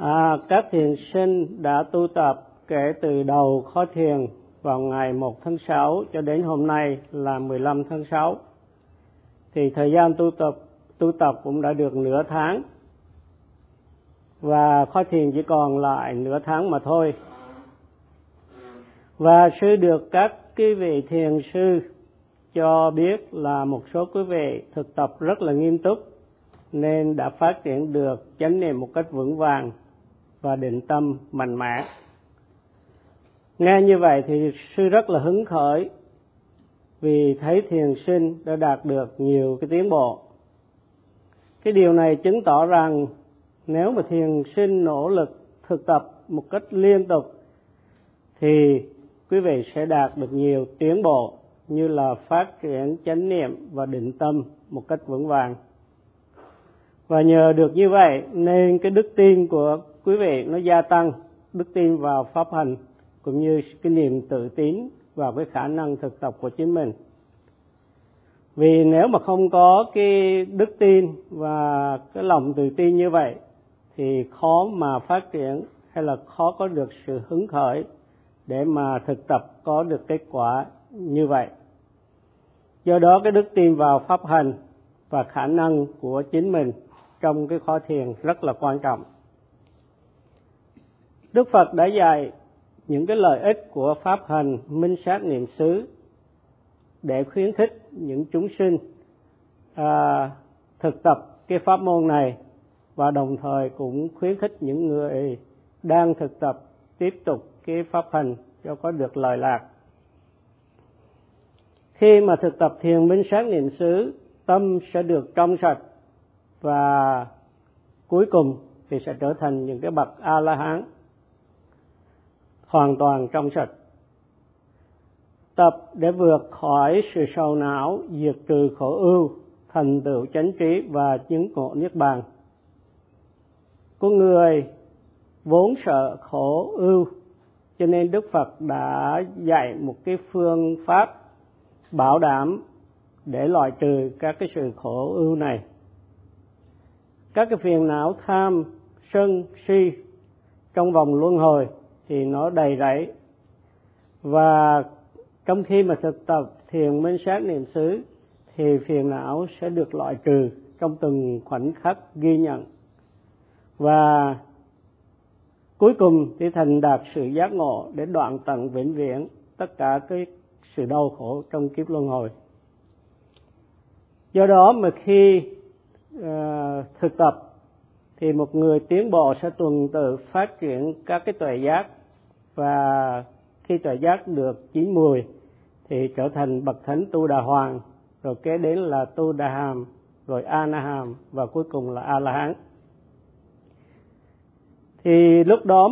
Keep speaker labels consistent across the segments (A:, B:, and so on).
A: À, các thiền sinh đã tu tập kể từ đầu khó thiền vào ngày 1 tháng 6 cho đến hôm nay là 15 tháng 6. Thì thời gian tu tập tu tập cũng đã được nửa tháng và khó thiền chỉ còn lại nửa tháng mà thôi. Và sư được các quý vị thiền sư cho biết là một số quý vị thực tập rất là nghiêm túc nên đã phát triển được chánh niệm một cách vững vàng và định tâm mạnh mẽ. Nghe như vậy thì sư rất là hứng khởi vì thấy thiền sinh đã đạt được nhiều cái tiến bộ. Cái điều này chứng tỏ rằng nếu mà thiền sinh nỗ lực thực tập một cách liên tục thì quý vị sẽ đạt được nhiều tiến bộ như là phát triển chánh niệm và định tâm một cách vững vàng và nhờ được như vậy, nên cái đức tin của quý vị, nó gia tăng đức tin vào pháp hành cũng như cái niềm tự tín vào cái khả năng thực tập của chính mình. Vì nếu mà không có cái đức tin và cái lòng tự tin như vậy, thì khó mà phát triển hay là khó có được sự hứng khởi để mà thực tập có được kết quả như vậy. Do đó, cái đức tin vào pháp hành và khả năng của chính mình trong cái khó thiền rất là quan trọng đức phật đã dạy những cái lợi ích của pháp hành minh sát niệm xứ để khuyến khích những chúng sinh à, thực tập cái pháp môn này và đồng thời cũng khuyến khích những người đang thực tập tiếp tục cái pháp hành cho có được lợi lạc. Khi mà thực tập thiền minh sát niệm xứ tâm sẽ được trong sạch và cuối cùng thì sẽ trở thành những cái bậc a la hán hoàn toàn trong sạch. Tập để vượt khỏi sự sầu não, diệt trừ khổ ưu, thành tựu chánh trí và chứng ngộ niết bàn. Con người vốn sợ khổ ưu, cho nên đức phật đã dạy một cái phương pháp bảo đảm để loại trừ các cái sự khổ ưu này. Các cái phiền não tham, sân, si trong vòng luân hồi thì nó đầy rẫy. Và trong khi mà thực tập thiền minh sát niệm xứ thì phiền não sẽ được loại trừ trong từng khoảnh khắc ghi nhận. Và cuối cùng thì thành đạt sự giác ngộ để đoạn tận vĩnh viễn tất cả cái sự đau khổ trong kiếp luân hồi. Do đó mà khi uh, thực tập thì một người tiến bộ sẽ tuần tự phát triển các cái tuệ giác và khi tuệ giác được chín mùi, thì trở thành bậc thánh tu đà hoàng, rồi kế đến là tu đà hàm, rồi a na hàm, và cuối cùng là a la hán. Thì lúc đó,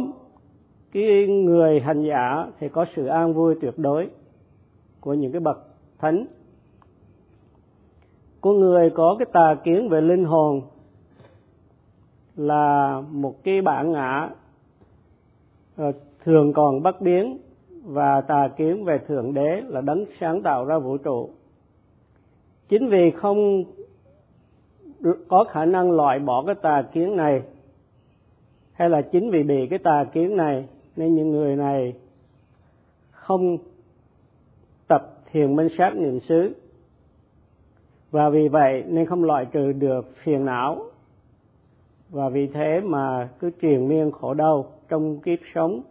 A: cái người hành giả thì có sự an vui tuyệt đối của những cái bậc thánh. Của người có cái tà kiến về linh hồn là một cái bản ngã ờ, thường còn bất biến và tà kiến về thượng đế là đấng sáng tạo ra vũ trụ. Chính vì không có khả năng loại bỏ cái tà kiến này, hay là chính vì bị cái tà kiến này, nên những người này không tập thiền minh sát niệm xứ. Và vì vậy nên không loại trừ được phiền não. Và vì thế mà cứ triền miên khổ đau trong kiếp sống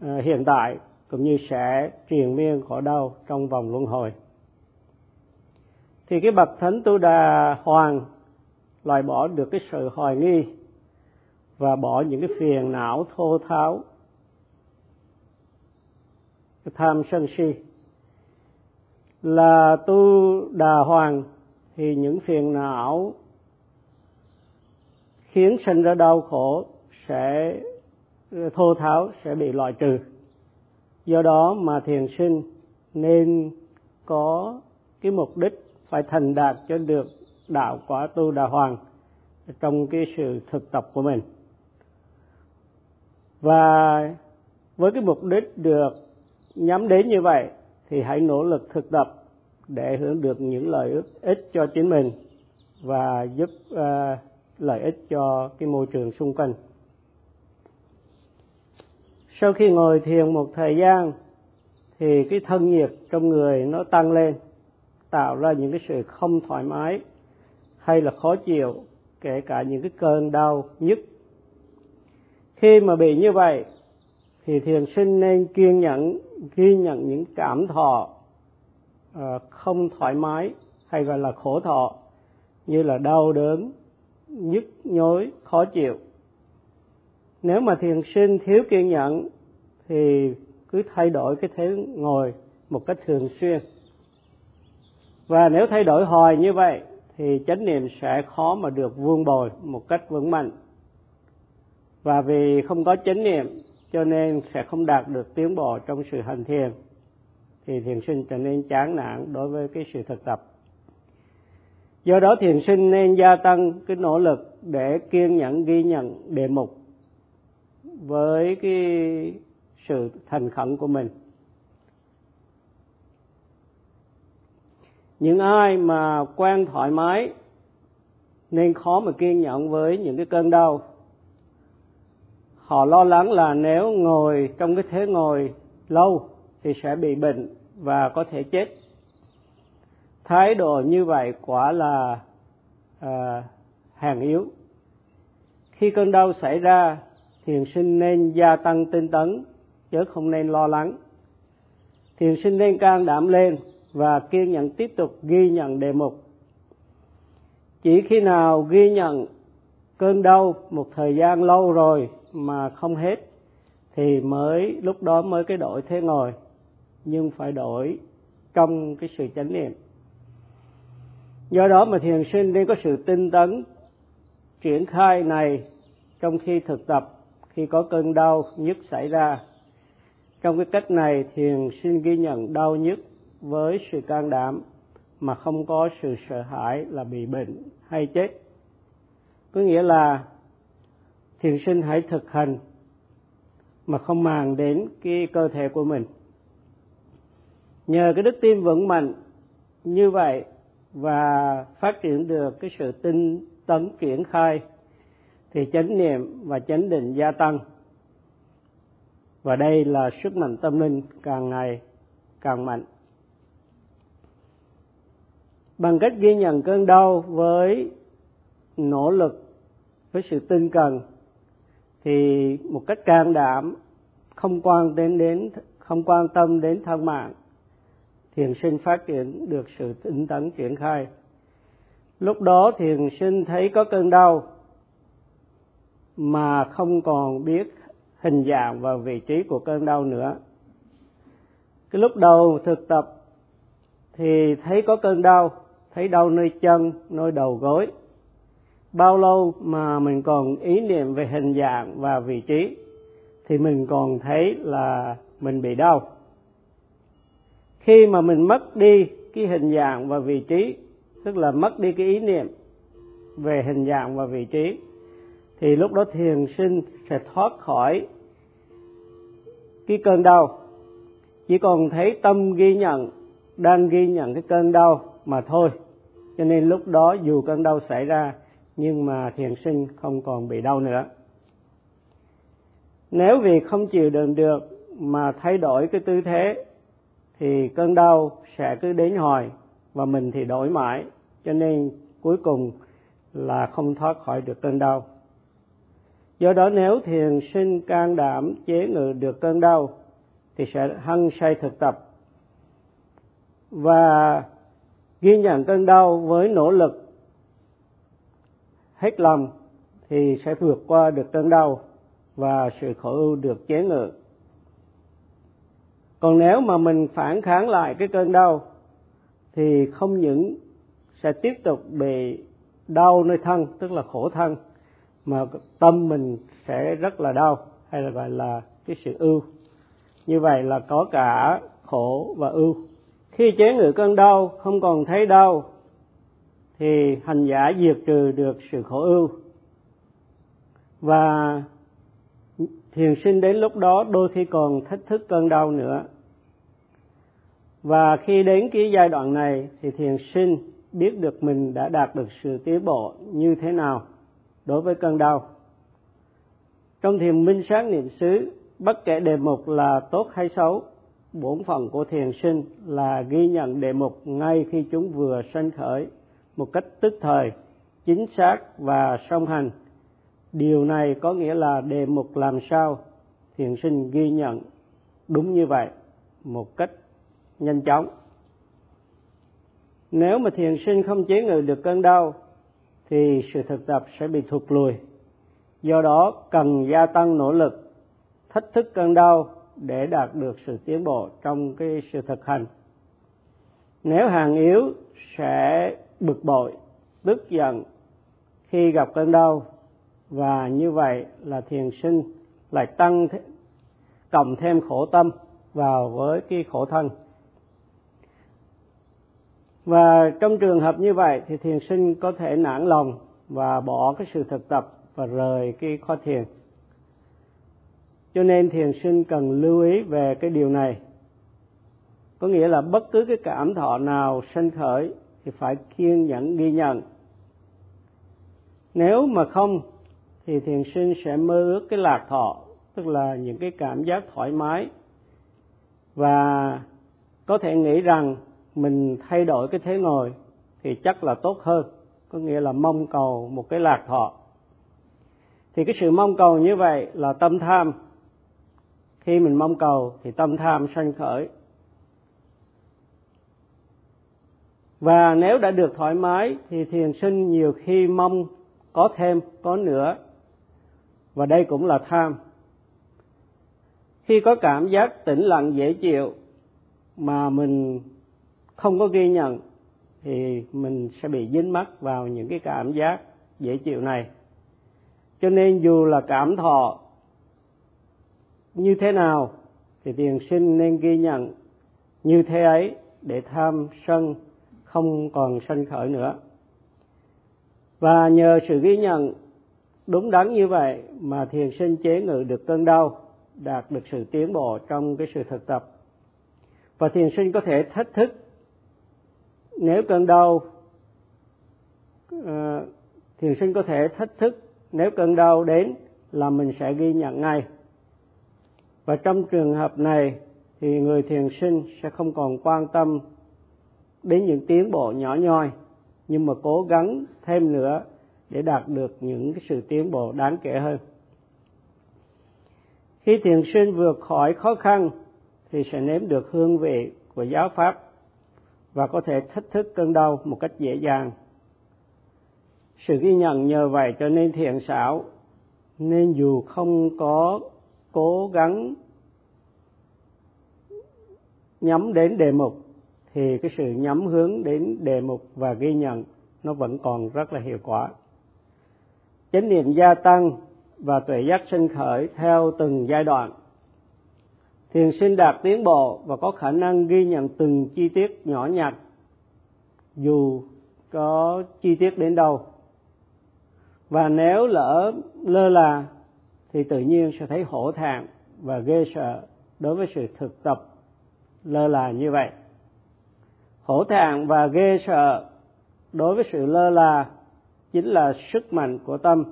A: Ờ, hiện tại cũng như sẽ triền miên khổ đau trong vòng luân hồi. Thì cái bậc thánh tu đà hoàng loại bỏ được cái sự hoài nghi và bỏ những cái phiền não thô tháo, cái tham sân si là tu đà hoàng, thì những phiền não khiến sinh ra đau khổ sẽ thô tháo sẽ bị loại trừ. Do đó mà thiền sinh nên có cái mục đích phải thành đạt cho được đạo quả tu đà hoàng trong cái sự thực tập của mình. Và với cái mục đích được nhắm đến như vậy thì hãy nỗ lực thực tập để hưởng được những lợi ích cho chính mình và giúp uh, lợi ích cho cái môi trường xung quanh sau khi ngồi thiền một thời gian, thì cái thân nhiệt trong người nó tăng lên, tạo ra những cái sự không thoải mái hay là khó chịu, kể cả những cái cơn đau nhức. Khi mà bị như vậy, thì thiền sinh nên kiên nhẫn, ghi nhận những cảm thọ ờ, không thoải mái hay gọi là khổ thọ, như là đau đớn, nhức nhối, khó chịu nếu mà thiền sinh thiếu kiên nhẫn thì cứ thay đổi cái thế ngồi một cách thường xuyên. Và nếu thay đổi hoài như vậy thì chánh niệm sẽ khó mà được vuông bồi một cách vững mạnh. Và vì không có chánh niệm cho nên sẽ không đạt được tiến bộ trong sự hành thiền, thì thiền sinh trở nên chán nản đối với cái sự thực tập. Do đó thiền sinh nên gia tăng cái nỗ lực để kiên nhẫn ghi nhận đề mục với cái sự thành khẩn của mình. Những ai mà quen thoải mái nên khó mà kiên nhẫn với những cái cơn đau. Họ lo lắng là nếu ngồi trong cái thế ngồi lâu thì sẽ bị bệnh và có thể chết. Thái độ như vậy quả là à, hàng yếu. Khi cơn đau xảy ra thiền sinh nên gia tăng tinh tấn, chứ không nên lo lắng. Thiền sinh nên can đảm lên và kiên nhẫn tiếp tục ghi nhận đề mục. Chỉ khi nào ghi nhận cơn đau một thời gian lâu rồi mà không hết, thì mới, lúc đó mới cái đổi thế ngồi, nhưng phải đổi trong cái sự chánh niệm. Do đó mà thiền sinh nên có sự tinh tấn, triển khai này trong khi thực tập khi có cơn đau nhức xảy ra. Trong cái cách này, thiền sinh ghi nhận đau nhức với sự can đảm mà không có sự sợ hãi là bị bệnh hay chết. Có nghĩa là thiền sinh hãy thực hành mà không màng đến cái cơ thể của mình. Nhờ cái đức tin vững mạnh như vậy và phát triển được cái sự tinh tấn triển khai thì chánh niệm và chánh định gia tăng. Và đây là sức mạnh tâm linh càng ngày càng mạnh. Bằng cách ghi nhận cơn đau với nỗ lực, với sự tinh cần, thì một cách can đảm, không quan đến đến, không quan tâm đến thân mạng, thiền sinh phát triển được sự tinh tấn triển khai. Lúc đó thiền sinh thấy có cơn đau mà không còn biết hình dạng và vị trí của cơn đau nữa. Cái lúc đầu thực tập thì thấy có cơn đau, thấy đau nơi chân, nơi đầu gối. Bao lâu mà mình còn ý niệm về hình dạng và vị trí thì mình còn thấy là mình bị đau. Khi mà mình mất đi cái hình dạng và vị trí, tức là mất đi cái ý niệm về hình dạng và vị trí thì lúc đó thiền sinh sẽ thoát khỏi cái cơn đau. Chỉ còn thấy tâm ghi nhận, đang ghi nhận cái cơn đau mà thôi. Cho nên lúc đó dù cơn đau xảy ra, nhưng mà thiền sinh không còn bị đau nữa. Nếu vì không chịu đựng được mà thay đổi cái tư thế, thì cơn đau sẽ cứ đến hồi và mình thì đổi mãi. Cho nên cuối cùng là không thoát khỏi được cơn đau do đó nếu thiền sinh can đảm chế ngự được cơn đau, thì sẽ hăng say thực tập. Và ghi nhận cơn đau với nỗ lực hết lòng, thì sẽ vượt qua được cơn đau và sự khổ ưu được chế ngự. Còn nếu mà mình phản kháng lại cái cơn đau, thì không những sẽ tiếp tục bị đau nơi thân, tức là khổ thân mà tâm mình sẽ rất là đau hay là gọi là cái sự ưu. Như vậy là có cả khổ và ưu. Khi chế ngự cơn đau, không còn thấy đau, thì hành giả diệt trừ được sự khổ ưu. Và thiền sinh đến lúc đó đôi khi còn thách thức cơn đau nữa. Và khi đến cái giai đoạn này thì thiền sinh biết được mình đã đạt được sự tiến bộ như thế nào đối với cơn đau. Trong thiền minh sáng niệm xứ, bất kể đề mục là tốt hay xấu, bổn phận của thiền sinh là ghi nhận đề mục ngay khi chúng vừa sanh khởi một cách tức thời, chính xác và song hành. Điều này có nghĩa là đề mục làm sao thiền sinh ghi nhận đúng như vậy một cách nhanh chóng. Nếu mà thiền sinh không chế ngự được cơn đau thì sự thực tập sẽ bị thụt lùi. Do đó, cần gia tăng nỗ lực, thách thức cơn đau để đạt được sự tiến bộ trong cái sự thực hành. Nếu hàng yếu sẽ bực bội, tức giận khi gặp cơn đau, và như vậy là thiền sinh lại tăng cộng thêm khổ tâm vào với cái khổ thân và trong trường hợp như vậy thì thiền sinh có thể nản lòng và bỏ cái sự thực tập và rời cái kho thiền. Cho nên thiền sinh cần lưu ý về cái điều này. Có nghĩa là bất cứ cái cảm thọ nào sinh khởi thì phải kiên nhẫn ghi nhận. Nếu mà không thì thiền sinh sẽ mơ ước cái lạc thọ, tức là những cái cảm giác thoải mái. Và có thể nghĩ rằng mình thay đổi cái thế ngồi thì chắc là tốt hơn. Có nghĩa là mong cầu một cái lạc thọ. Thì cái sự mong cầu như vậy là tâm tham. Khi mình mong cầu thì tâm tham sanh khởi. Và nếu đã được thoải mái thì thiền sinh nhiều khi mong có thêm, có nữa. Và đây cũng là tham. Khi có cảm giác tĩnh lặng dễ chịu mà mình không có ghi nhận, thì mình sẽ bị dính mắc vào những cái cảm giác dễ chịu này. Cho nên dù là cảm thọ như thế nào, thì tiền sinh nên ghi nhận như thế ấy để tham sân, không còn sanh khởi nữa. Và nhờ sự ghi nhận đúng đắn như vậy mà thiền sinh chế ngự được cơn đau, đạt được sự tiến bộ trong cái sự thực tập. Và thiền sinh có thể thách thức nếu cơn đau ờ, thiền sinh có thể thách thức. Nếu cơn đau đến là mình sẽ ghi nhận ngay. Và trong trường hợp này thì người thiền sinh sẽ không còn quan tâm đến những tiến bộ nhỏ nhoi, nhưng mà cố gắng thêm nữa để đạt được những cái sự tiến bộ đáng kể hơn. Khi thiền sinh vượt khỏi khó khăn thì sẽ nếm được hương vị của giáo pháp và có thể thách thức cơn đau một cách dễ dàng. Sự ghi nhận nhờ vậy cho nên thiện xảo, nên dù không có cố gắng nhắm đến đề mục, thì cái sự nhắm hướng đến đề mục và ghi nhận nó vẫn còn rất là hiệu quả. Chánh niệm gia tăng và tuệ giác sinh khởi theo từng giai đoạn thiền sinh đạt tiến bộ và có khả năng ghi nhận từng chi tiết nhỏ nhặt. Dù có chi tiết đến đâu. Và nếu lỡ lơ là, thì tự nhiên sẽ thấy hổ thẹn và ghê sợ đối với sự thực tập lơ là như vậy. Hổ thẹn và ghê sợ đối với sự lơ là chính là sức mạnh của tâm.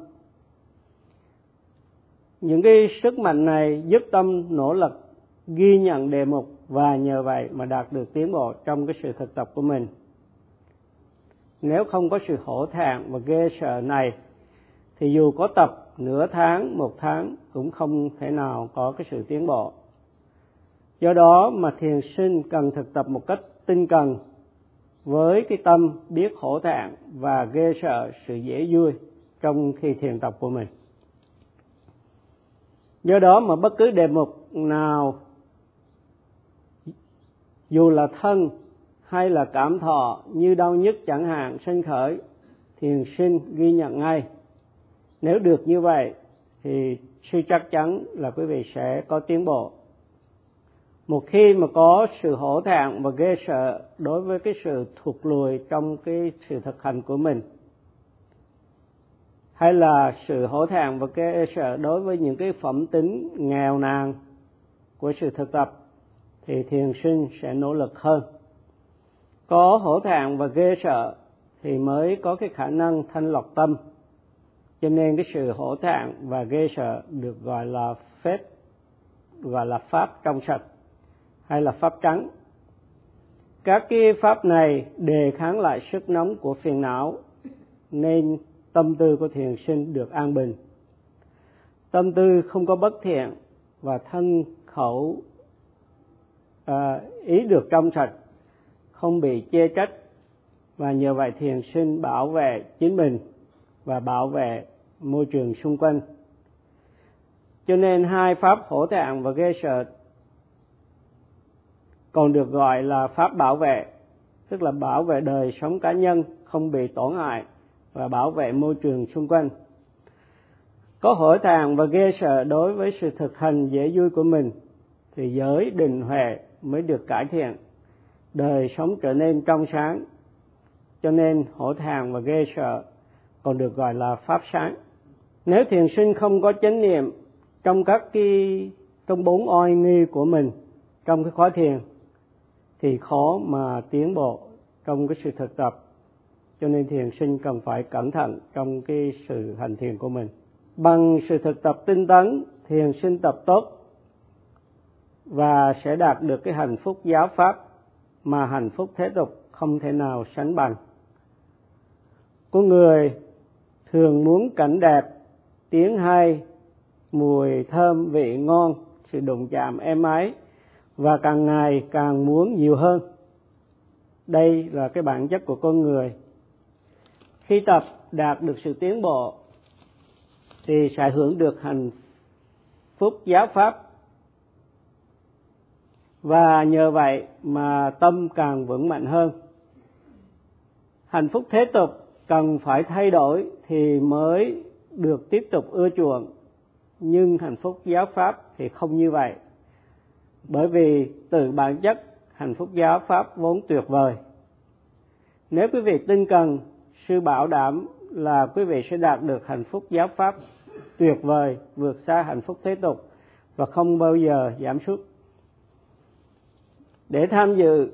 A: Những cái sức mạnh này giúp tâm nỗ lực ghi nhận đề mục và nhờ vậy mà đạt được tiến bộ trong cái sự thực tập của mình. Nếu không có sự hổ thẹn và ghê sợ này, thì dù có tập nửa tháng, một tháng cũng không thể nào có cái sự tiến bộ. Do đó mà thiền sinh cần thực tập một cách tinh cần với cái tâm biết hổ thẹn và ghê sợ sự dễ vui trong khi thiền tập của mình. Do đó mà bất cứ đề mục nào dù là thân hay là cảm thọ như đau nhức chẳng hạn sinh khởi, thiền sinh ghi nhận ngay. Nếu được như vậy, thì sư chắc chắn là quý vị sẽ có tiến bộ. Một khi mà có sự hổ thẹn và ghê sợ đối với cái sự thụt lùi trong cái sự thực hành của mình, hay là sự hổ thẹn và ghê sợ đối với những cái phẩm tính nghèo nàn của sự thực tập thì thiền sinh sẽ nỗ lực hơn. Có hổ thẹn và ghê sợ thì mới có cái khả năng thanh lọc tâm. Cho nên cái sự hổ thẹn và ghê sợ được gọi là phép, gọi là pháp trong sạch hay là pháp trắng. Các cái pháp này đề kháng lại sức nóng của phiền não, nên tâm tư của thiền sinh được an bình. Tâm tư không có bất thiện và thân khẩu à, ý được trong sạch không bị chê trách và nhờ vậy thiền sinh bảo vệ chính mình và bảo vệ môi trường xung quanh. Cho nên hai pháp hổ tạng và ghê sợ còn được gọi là pháp bảo vệ tức là bảo vệ đời sống cá nhân không bị tổn hại và bảo vệ môi trường xung quanh. Có hổ thẹn và ghê sợ đối với sự thực hành dễ vui của mình thì giới định huệ mới được cải thiện. Đời sống trở nên trong sáng, cho nên hổ thàng và ghê sợ còn được gọi là pháp sáng. Nếu thiền sinh không có chánh niệm trong các cái, trong bốn oai nghi của mình trong cái khóa thiền, thì khó mà tiến bộ trong cái sự thực tập. Cho nên thiền sinh cần phải cẩn thận trong cái sự hành thiền của mình. Bằng sự thực tập tinh tấn, thiền sinh tập tốt và sẽ đạt được cái hạnh phúc giáo pháp mà hạnh phúc thế tục không thể nào sánh bằng. Con người thường muốn cảnh đẹp, tiếng hay, mùi thơm, vị ngon, sự đụng chạm êm ái, và càng ngày càng muốn nhiều hơn. Đây là cái bản chất của con người. Khi tập đạt được sự tiến bộ, thì sẽ hưởng được hạnh phúc giáo pháp và nhờ vậy mà tâm càng vững mạnh hơn. Hạnh phúc thế tục cần phải thay đổi thì mới được tiếp tục ưa chuộng. Nhưng hạnh phúc giáo pháp thì không như vậy. Bởi vì từ bản chất, hạnh phúc giáo pháp vốn tuyệt vời. Nếu quý vị tin cần, sư bảo đảm là quý vị sẽ đạt được hạnh phúc giáo pháp tuyệt vời, vượt xa hạnh phúc thế tục và không bao giờ giảm sút để tham dự,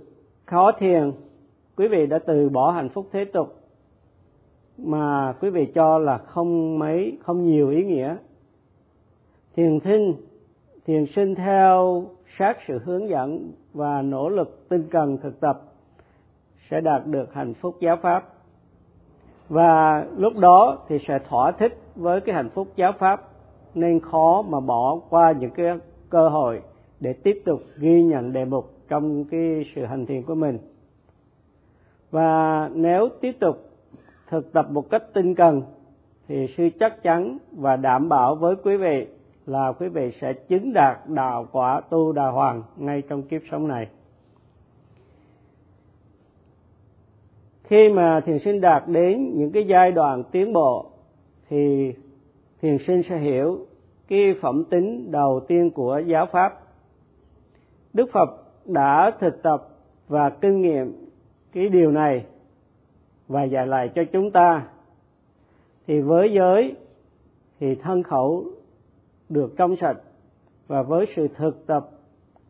A: khó thiền, quý vị đã từ bỏ hạnh phúc thế tục. Mà quý vị cho là không mấy, không nhiều ý nghĩa. Thiền thinh, thiền sinh theo sát sự hướng dẫn và nỗ lực tinh cần thực tập sẽ đạt được hạnh phúc giáo pháp. Và lúc đó thì sẽ thỏa thích với cái hạnh phúc giáo pháp, nên khó mà bỏ qua những cái cơ hội để tiếp tục ghi nhận đề mục trong cái sự hành thiền của mình. Và nếu tiếp tục thực tập một cách tinh cần, thì sư chắc chắn và đảm bảo với quý vị là quý vị sẽ chứng đạt đạo quả tu đà hoàng ngay trong kiếp sống này. Khi mà thiền sinh đạt đến những cái giai đoạn tiến bộ, thì thiền sinh sẽ hiểu cái phẩm tính đầu tiên của giáo pháp. Đức phật đã thực tập và kinh nghiệm cái điều này và dạy lại cho chúng ta, thì với giới thì thân khẩu được trong sạch và với sự thực tập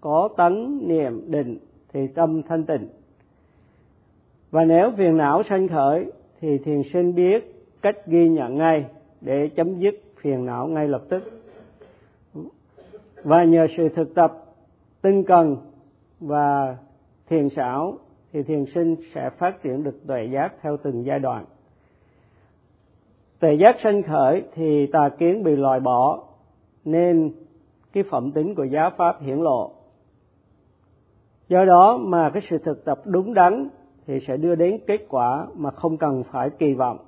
A: có tấn niệm định thì tâm thanh tịnh. Và nếu phiền não sanh khởi thì thiền sinh biết cách ghi nhận ngay để chấm dứt phiền não ngay lập tức. Và nhờ sự thực tập tinh cần và thiền xảo thì thiền sinh sẽ phát triển được tuệ giác theo từng giai đoạn. Tuệ giác sanh khởi thì tà kiến bị loại bỏ, nên cái phẩm tính của giáo pháp hiển lộ. Do đó mà cái sự thực tập đúng đắn thì sẽ đưa đến kết quả mà không cần phải kỳ vọng.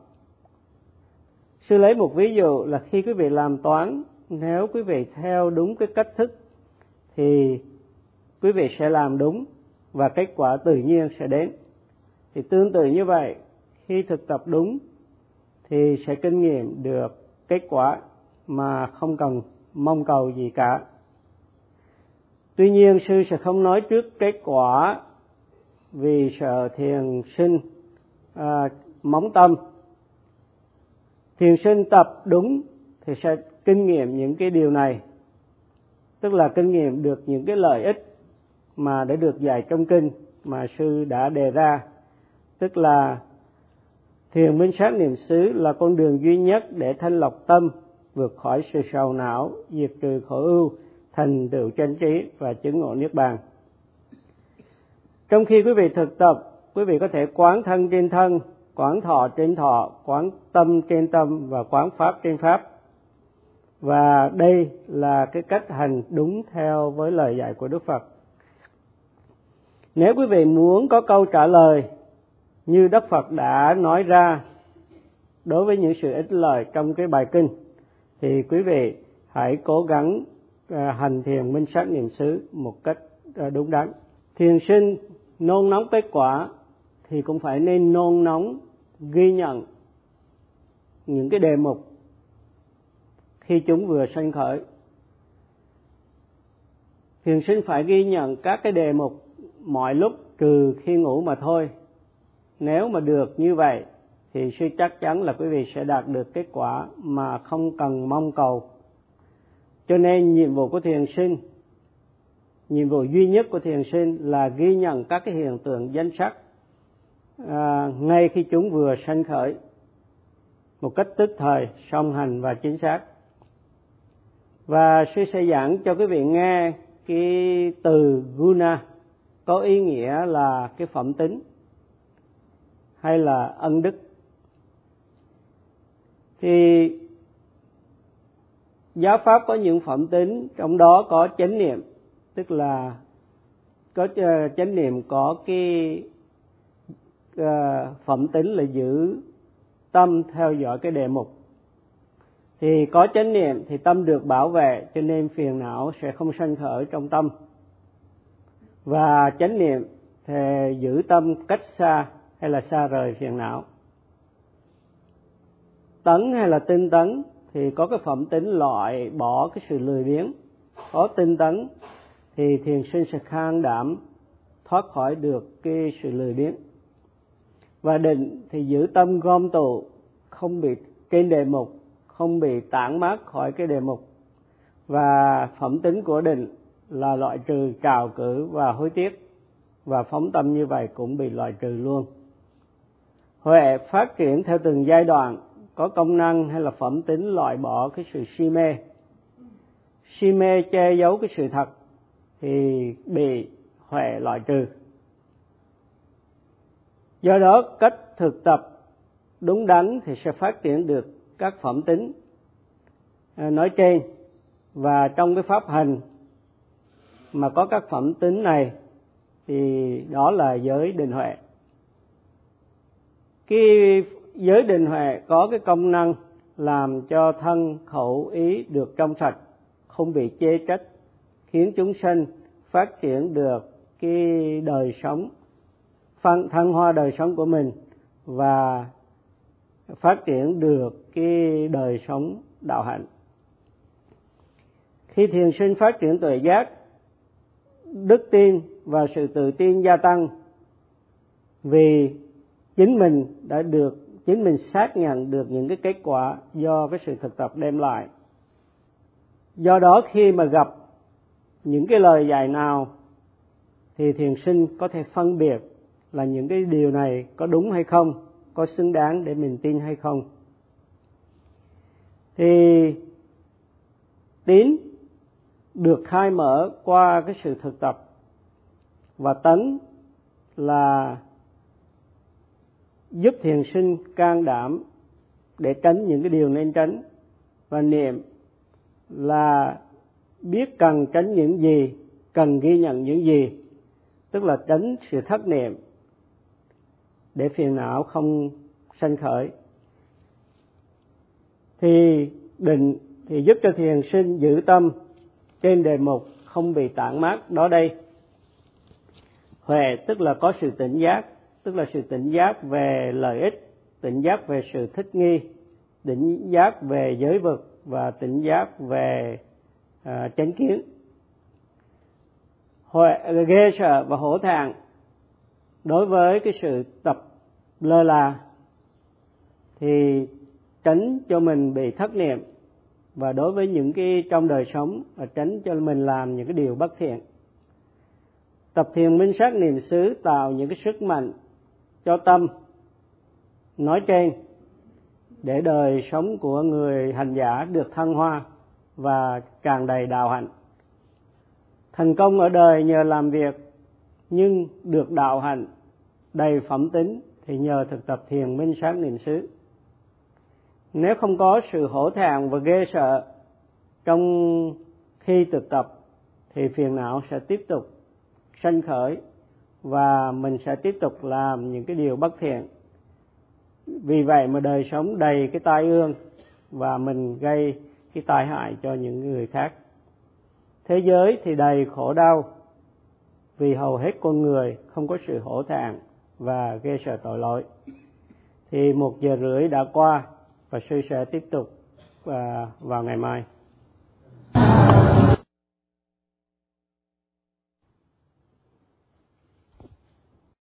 A: Sư lấy một ví dụ là khi quý vị làm toán, nếu quý vị theo đúng cái cách thức thì quý vị sẽ làm đúng và kết quả tự nhiên sẽ đến. Thì tương tự như vậy khi thực tập đúng thì sẽ kinh nghiệm được kết quả mà không cần mong cầu gì cả. Tuy nhiên sư sẽ không nói trước kết quả vì sợ thiền sinh à, móng tâm. Thiền sinh tập đúng thì sẽ kinh nghiệm những cái điều này tức là kinh nghiệm được những cái lợi ích mà đã được dạy trong kinh mà sư đã đề ra. Tức là thiền minh sát niệm xứ là con đường duy nhất để thanh lọc tâm, vượt khỏi sự sầu não, diệt trừ khổ ưu, thành tựu chân trí và chứng ngộ niết bàn. Trong khi quý vị thực tập, quý vị có thể quán thân trên thân, quán thọ trên thọ, quán tâm trên tâm và quán pháp trên pháp. Và đây là cái cách hành đúng theo với lời dạy của đức phật nếu quý vị muốn có câu trả lời như đức phật đã nói ra đối với những sự ích lợi trong cái bài kinh, thì quý vị hãy cố gắng à, hành thiền minh sát niệm xứ một cách à, đúng đắn. Thiền sinh nôn nóng kết quả thì cũng phải nên nôn nóng ghi nhận những cái đề mục khi chúng vừa sanh khởi. Thiền sinh phải ghi nhận các cái đề mục mọi lúc trừ khi ngủ mà thôi. Nếu mà được như vậy thì suy chắc chắn là quý vị sẽ đạt được kết quả mà không cần mong cầu. Cho nên nhiệm vụ của thiền sinh nhiệm vụ duy nhất của thiền sinh là ghi nhận các cái hiện tượng danh sắc à, ngay khi chúng vừa sanh khởi một cách tức thời song hành và chính xác. Và sư sẽ giảng cho quý vị nghe cái từ guna có ý nghĩa là cái phẩm tính hay là ân đức. Thì giáo pháp có những phẩm tính, trong đó có chánh niệm, tức là có ờ, chánh niệm có cái ờ, phẩm tính là giữ tâm theo dõi cái đề mục. Thì có chánh niệm thì tâm được bảo vệ, cho nên phiền não sẽ không sanh khởi trong tâm và chánh niệm thì giữ tâm cách xa hay là xa rời phiền não. Tấn hay là tinh tấn thì có cái phẩm tính loại bỏ cái sự lười biếng. Có tinh tấn thì thiền sinh sẽ khang đảm thoát khỏi được cái sự lười biếng. Và định thì giữ tâm gom tụ, không bị kênh đề mục, không bị tản mát khỏi cái đề mục. Và phẩm tính của định là loại trừ trào cử và hối tiếc, và phóng tâm như vậy cũng bị loại trừ luôn. Huệ phát triển theo từng giai đoạn, có công năng hay là phẩm tính loại bỏ cái sự si mê. Si mê che giấu cái sự thật thì bị huệ loại trừ. Do đó, cách thực tập đúng đắn thì sẽ phát triển được các phẩm tính à, nói trên. Và trong cái pháp hành mà có các phẩm tính này, thì đó là giới định huệ. Cái giới định huệ có cái công năng làm cho thân khẩu ý được trong sạch, không bị chê trách, khiến chúng sinh phát triển được cái đời sống, phân thăng hoa đời sống của mình và phát triển được cái đời sống đạo hạnh. Khi thiền sinh phát triển tuệ giác đức tin và sự tự tin gia tăng. Vì chính mình đã được, chính mình xác nhận được những cái kết quả do cái sự thực tập đem lại. Do đó khi mà gặp những cái lời dạy nào, thì thiền sinh có thể phân biệt là những cái điều này có đúng hay không, có xứng đáng để mình tin hay không. Thì tín được khai mở qua cái sự thực tập. Và tấn là giúp thiền sinh can đảm để tránh những cái điều nên tránh. Và niệm là biết cần tránh những gì, cần ghi nhận những gì, tức là tránh sự thất niệm để phiền não không sanh khởi. Thì định thì giúp cho thiền sinh giữ tâm trên đề mục không bị tản mát đó đây. Huệ tức là có sự tỉnh giác tức là sự tỉnh giác về lợi ích tỉnh giác về sự thích nghi tỉnh giác về giới vực và tỉnh giác về à, chánh kiến. Huệ ghê sợ và hổ thẹn đối với cái sự tập lơ là thì tránh cho mình bị thất niệm và đối với những cái trong đời sống và tránh cho mình làm những cái điều bất thiện. Tập thiền minh sát niệm xứ tạo những cái sức mạnh cho tâm, nói trên, để đời sống của người hành giả được thăng hoa và càng đầy đạo hạnh. Thành công ở đời nhờ làm việc, nhưng được đạo hạnh đầy phẩm tính thì nhờ thực tập thiền minh sát niệm xứ nếu không có sự hổ thẹn và ghê sợ trong khi thực tập, thì phiền não sẽ tiếp tục sanh khởi và mình sẽ tiếp tục làm những cái điều bất thiện. Vì vậy mà đời sống đầy cái tai ương và mình gây cái tai hại cho những người khác. Thế giới thì đầy khổ đau vì hầu hết con người không có sự hổ thẹn và ghê sợ tội lỗi. Thì một giờ rưỡi đã qua và sư sẽ tiếp tục à, vào ngày mai.